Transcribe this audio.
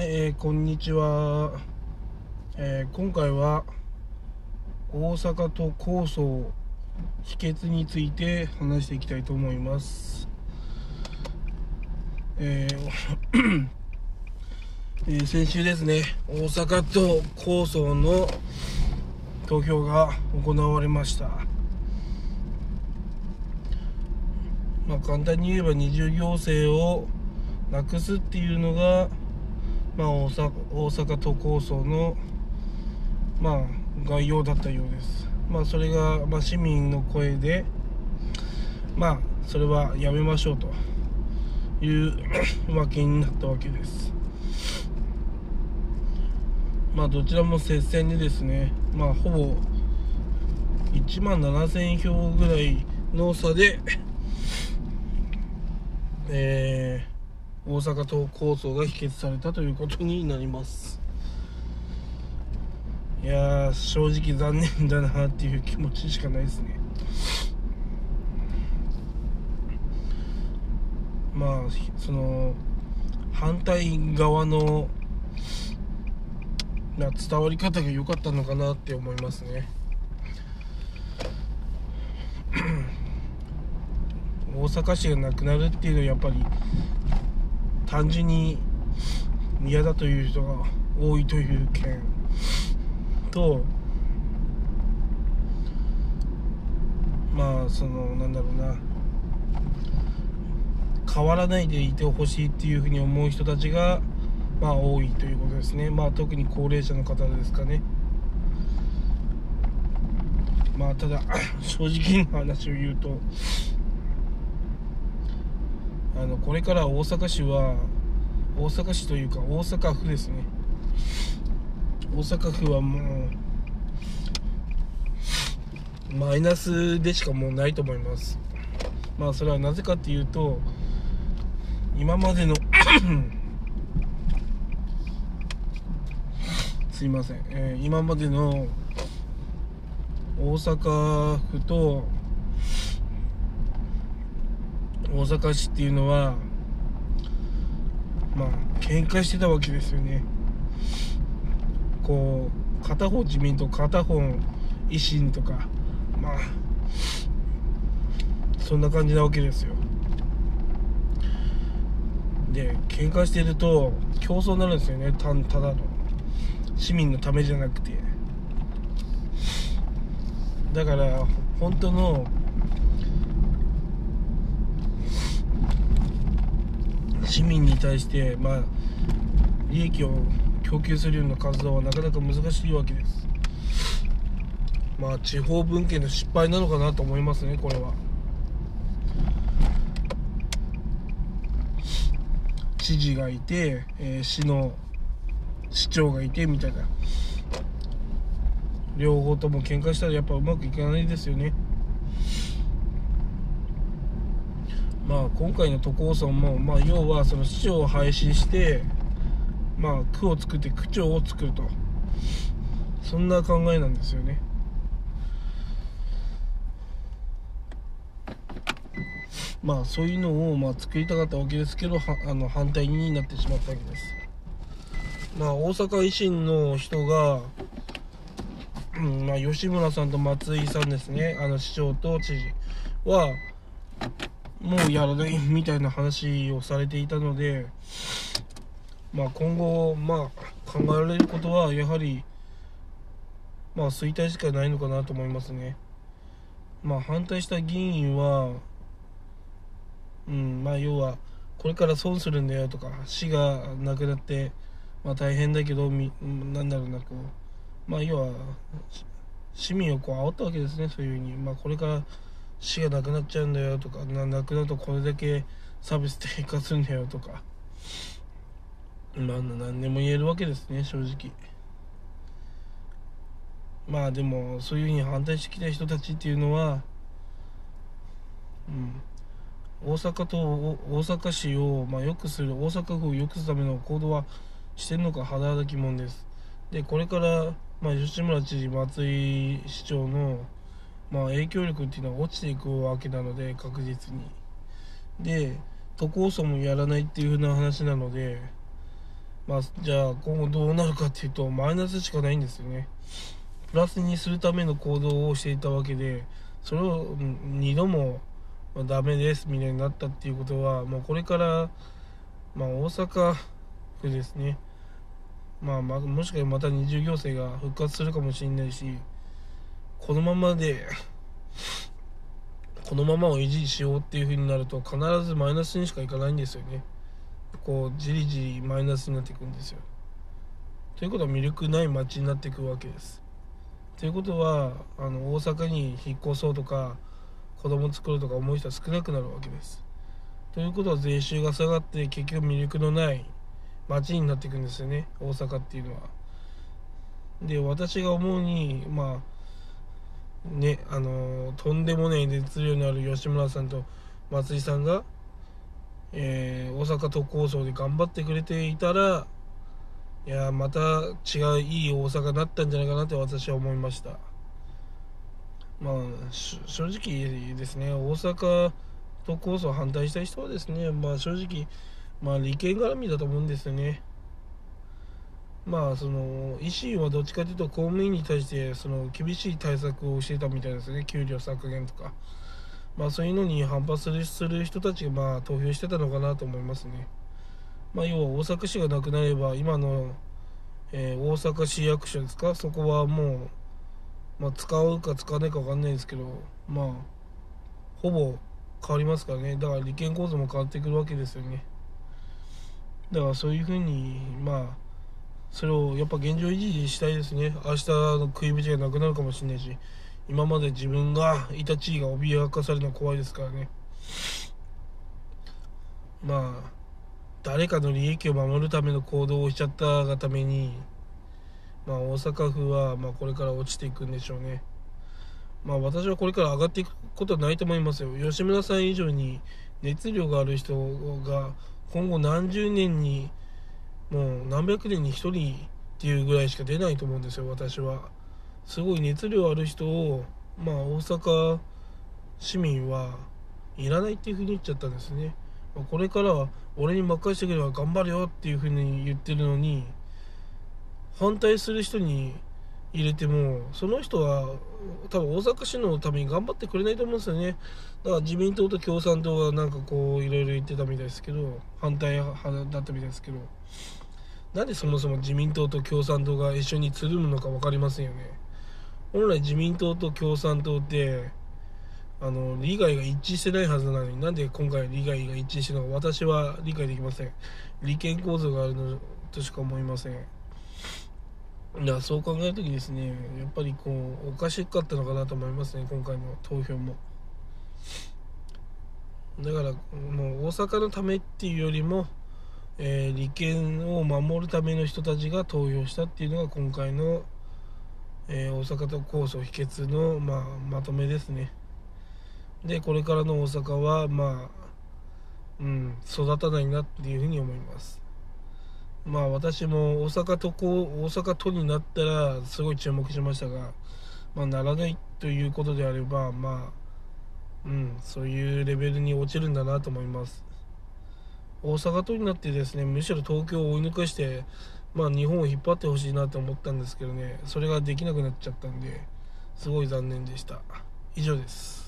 えーこんにちは、えー今回は大阪と構想秘訣について話していきたいと思います、えー えー先週ですね大阪と構想の投票が行われました。まあ簡単に言えば二重行政をなくすっていうのがまあ、大阪大阪都構想の、まあ、概要だったようです。まあ、それが、まあ、市民の声で、まあ、それはやめましょうという わけになったわけです。まあ、どちらも接戦でですね、まあ、ほぼ1万7000票ぐらいの差で、えー大阪都構想が否決されたということになります。いやー正直残念だなっていう気持ちしかないですね。まあその反対側のな伝わり方が良かったのかなって思いますね。大阪市がなくなるっていうのはやっぱり単純に嫌だという人が多いという件とまあそのなんだろうな。変わらないでいてほしいっていうふうに思う人たちがまあ多いということですね。まあ特に高齢者の方ですかね。まあただ 正直な話を言うとあのこれから大阪市は大阪市というか大阪府ですね。大阪府はもうマイナスでしかもうないと思います。まあそれはなぜかっていうと今までの すいません、えー今までの大阪府と大阪市っていうのはまあ喧嘩してたわけですよね。こう片方自民党片方維新とかまあそんな感じなわけですよ。で喧嘩してると競争になるんですよね。たただの。市民のためじゃなくて。だから本当の市民に対して、まあ、利益を供給するような活動はなかなか難しいわけです。まあ地方分権の失敗なのかなと思いますねこれは。知事がいて、えー市の市長がいてみたいな。両方とも喧嘩したらやっぱうまくいかないですよね。まあ今回の都構想も、まあ、要はその市長を廃止して、まあ、区を作って区長を作ると。そんな考えなんですよね。まあそういうのをまあ作りたかったわけですけどはあの反対になってしまったわけです。まあ大阪維新の人が、うんまあ、吉村さんと松井さんですね。あの市長と知事はもうやらないみたいな話をされていたので、まあ、今後、まあ、考えられることはやはり、まあ、衰退しかないのかなと思いますね。まあ、反対した議員は、うん、まあ、要は、これから損するんだよとか、市がなくなって、まあ、大変だけど、みなんだろうな、こう、まあ、要は、市民をこう煽ったわけですね、そういうふうに。まあ、これから、死がなくなっちゃうんだよとかななくなるとこれだけサービス低下するんだよとか。まあ何でも言えるわけですね正直。まあでもそういうふうに反対してきた人たちっていうのはうん。大阪と大阪市をまあ良くする大阪府を良くするための行動はしてるのか肌だきもんです。でこれから、まあ、吉村知事松井市長のまあ、影響力っていうのは落ちていくわけなので確実に。で都構想もやらないっていう風な話なのでまあ、じゃあ今後どうなるかっていうとマイナスしかないんですよね。プラスにするための行動をしていたわけでそれを2度もダメですみたいになったっていうことはもうこれから、まあ、大阪府ですね。まあ、ま、もしかしたらまた二重行政が復活するかもしれないしこのままでこのままを維持しようっていう風になると必ずマイナスにしかいかないんですよね。こうじりじりマイナスになっていくんですよ。ということは魅力ない街になっていくわけです。ということはあの大阪に引っ越そうとか子供作るとか思う人は少なくなるわけです。ということは税収が下がって結局魅力のない街になっていくんですよね。大阪っていうのは。で私が思うにまあねあのとんでもない熱量のある吉村さんと松井さんがえー、大阪都構想で頑張ってくれていたらいやまた違ういい大阪だったんじゃないかなって私は思いました。まあ正直ですね大阪都構想反対した人はですねまあ正直まあ利権絡みだと思うんですよね。まあその維新はどっちかというと公務員に対してその厳しい対策をしていたみたいですね。給料削減とか。まあ、そういうのに反発する人たちがまあ投票してたのかなと思いますね。まあ、要は大阪市がなくなれば今の、えー、大阪市役所ですか？そこはもう、まあ、使うか使わないか分かんないですけどまあほぼ変わりますからね。だから利権構造も変わってくるわけですよね。だからそういうふうにまあそれをやっぱ現状維持したいですね。明日の食いぶちがなくなるかもしれないし今まで自分がいた地位が脅かされるのは怖いですからね。まあ誰かの利益を守るための行動をしちゃったがためにまあ大阪府はまこれから落ちていくんでしょうね。まあ私はこれから上がっていくことはないと思いますよ。吉村さん以上に熱量がある人が今後何十年にもう何百年に1人っていうぐらいしか出ないと思うんですよ私は。すごい熱量ある人を、まあ、大阪市民はいらないっていうふうに言っちゃったんですね、ま、これからは俺に任せてくれば頑張るよっていうふうに言ってるのに反対する人に入れてもその人は多分大阪市のために頑張ってくれないと思うんですよね。だから自民党と共産党はなんかこういろいろ言ってたみたいですけど反対派だったみたいですけど。なんでそもそも自民党と共産党が一緒につるむのか分かりませんよね。本来自民党と共産党ってあの利害が一致してないはずなのになんで今回利害が一致してるのか私は理解できません。利権構造があるのとしか思いません。だからそう考える時ですねやっぱりこうおかしかったのかなと思いますね今回の投票も。だからもう大阪のためっていうよりも、えー、利権を守るための人たちが投票したっていうのが今回のえー、大阪都構想秘訣の、まあ、まとめですね。でこれからの大阪はまあうん育たないなっていうふうに思います。まあ私も大阪都こ大阪都になったらすごい注目しましたがまあならないということであればまあうんそういうレベルに落ちるんだなと思います。大阪都になってですねむしろ東京を追い抜かしてまあ、日本を引っ張ってほしいなと思ったんですけどねそれができなくなっちゃったんですごい残念でした。以上です。